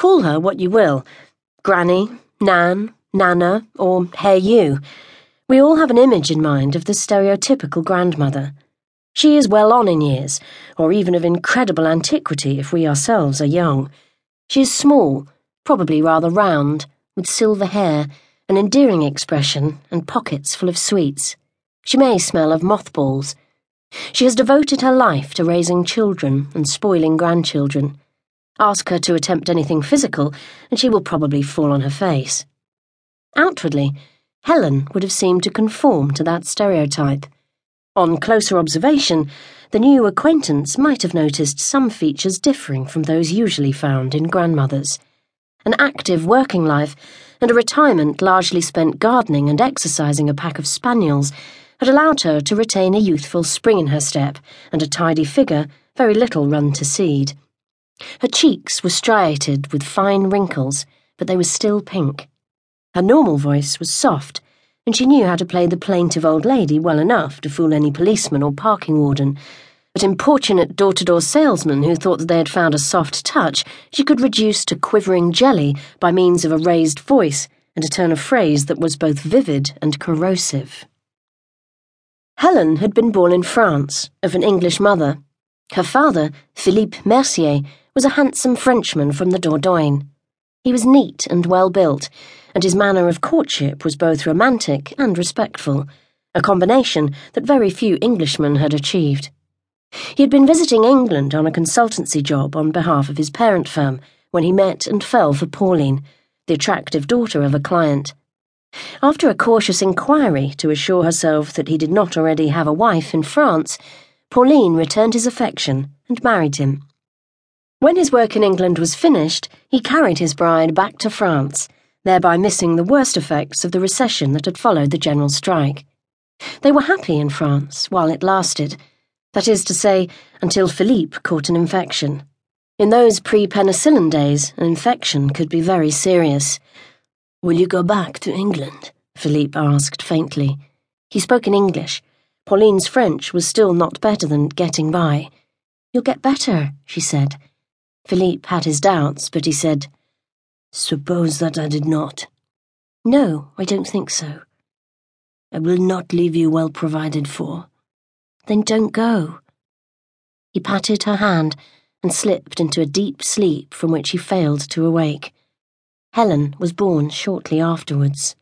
Call her what you will Granny, Nan, Nana, or Hey You. We all have an image in mind of the stereotypical grandmother. She is well on in years, or even of incredible antiquity if we ourselves are young. She is small, probably rather round, with silver hair, an endearing expression, and pockets full of sweets. She may smell of mothballs. She has devoted her life to raising children and spoiling grandchildren. Ask her to attempt anything physical, and she will probably fall on her face. Outwardly, Helen would have seemed to conform to that stereotype. On closer observation, the new acquaintance might have noticed some features differing from those usually found in grandmothers. An active working life and a retirement largely spent gardening and exercising a pack of spaniels had allowed her to retain a youthful spring in her step and a tidy figure, very little run to seed. Her cheeks were striated with fine wrinkles, but they were still pink. Her normal voice was soft, and she knew how to play the plaintive old lady well enough to fool any policeman or parking warden. But importunate door to door salesmen who thought that they had found a soft touch, she could reduce to quivering jelly by means of a raised voice and a turn of phrase that was both vivid and corrosive. Helen had been born in France, of an English mother. Her father, Philippe Mercier, was a handsome Frenchman from the Dordogne. He was neat and well built, and his manner of courtship was both romantic and respectful, a combination that very few Englishmen had achieved. He had been visiting England on a consultancy job on behalf of his parent firm when he met and fell for Pauline, the attractive daughter of a client. After a cautious inquiry to assure herself that he did not already have a wife in France, Pauline returned his affection and married him. When his work in England was finished, he carried his bride back to France, thereby missing the worst effects of the recession that had followed the general strike. They were happy in France while it lasted, that is to say, until Philippe caught an infection. In those pre penicillin days, an infection could be very serious. Will you go back to England? Philippe asked faintly. He spoke in English. Pauline's French was still not better than getting by. You'll get better, she said. Philippe had his doubts, but he said, Suppose that I did not. No, I don't think so. I will not leave you well provided for. Then don't go. He patted her hand and slipped into a deep sleep from which he failed to awake. Helen was born shortly afterwards.